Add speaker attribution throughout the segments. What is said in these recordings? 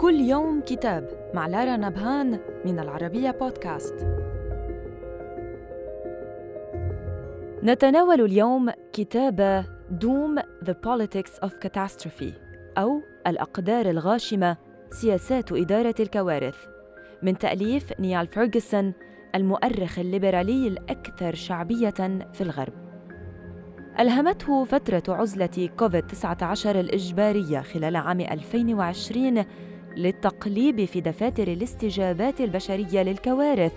Speaker 1: كل يوم كتاب مع لارا نبهان من العربية بودكاست. نتناول اليوم كتاب دوم The Politics of Catastrophe أو الأقدار الغاشمة سياسات إدارة الكوارث من تأليف نيال فيرغسون المؤرخ الليبرالي الأكثر شعبية في الغرب. ألهمته فترة عزلة كوفيد-19 الإجبارية خلال عام 2020 للتقليب في دفاتر الاستجابات البشرية للكوارث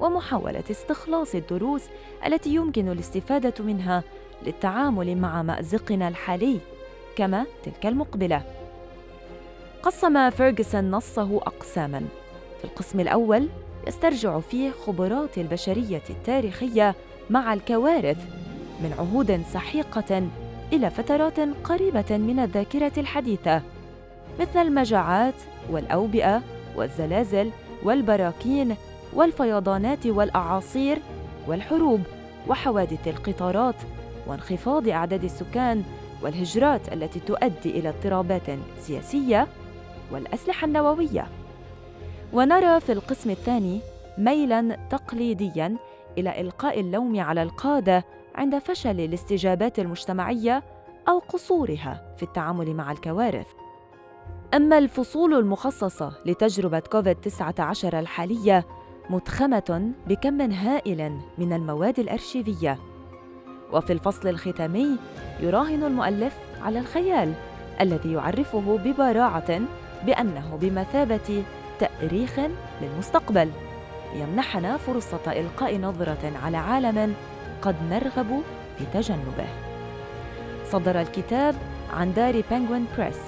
Speaker 1: ومحاولة استخلاص الدروس التي يمكن الاستفادة منها للتعامل مع مأزقنا الحالي كما تلك المقبلة. قسم فيرغسون نصه اقساما. في القسم الأول يسترجع فيه خبرات البشرية التاريخية مع الكوارث من عهود سحيقة إلى فترات قريبة من الذاكرة الحديثة. مثل المجاعات والأوبئة والزلازل والبراكين والفيضانات والأعاصير والحروب وحوادث القطارات وانخفاض أعداد السكان والهجرات التي تؤدي إلى اضطرابات سياسية والأسلحة النووية. ونرى في القسم الثاني ميلا تقليديا إلى إلقاء اللوم على القادة عند فشل الاستجابات المجتمعية أو قصورها في التعامل مع الكوارث. أما الفصول المخصصة لتجربة كوفيد-19 الحالية متخمة بكم هائل من المواد الأرشيفية. وفي الفصل الختامي يراهن المؤلف على الخيال الذي يعرفه ببراعة بأنه بمثابة تأريخ للمستقبل. يمنحنا فرصة إلقاء نظرة على عالم قد نرغب في تجنبه. صدر الكتاب عن دار بنغوين بريس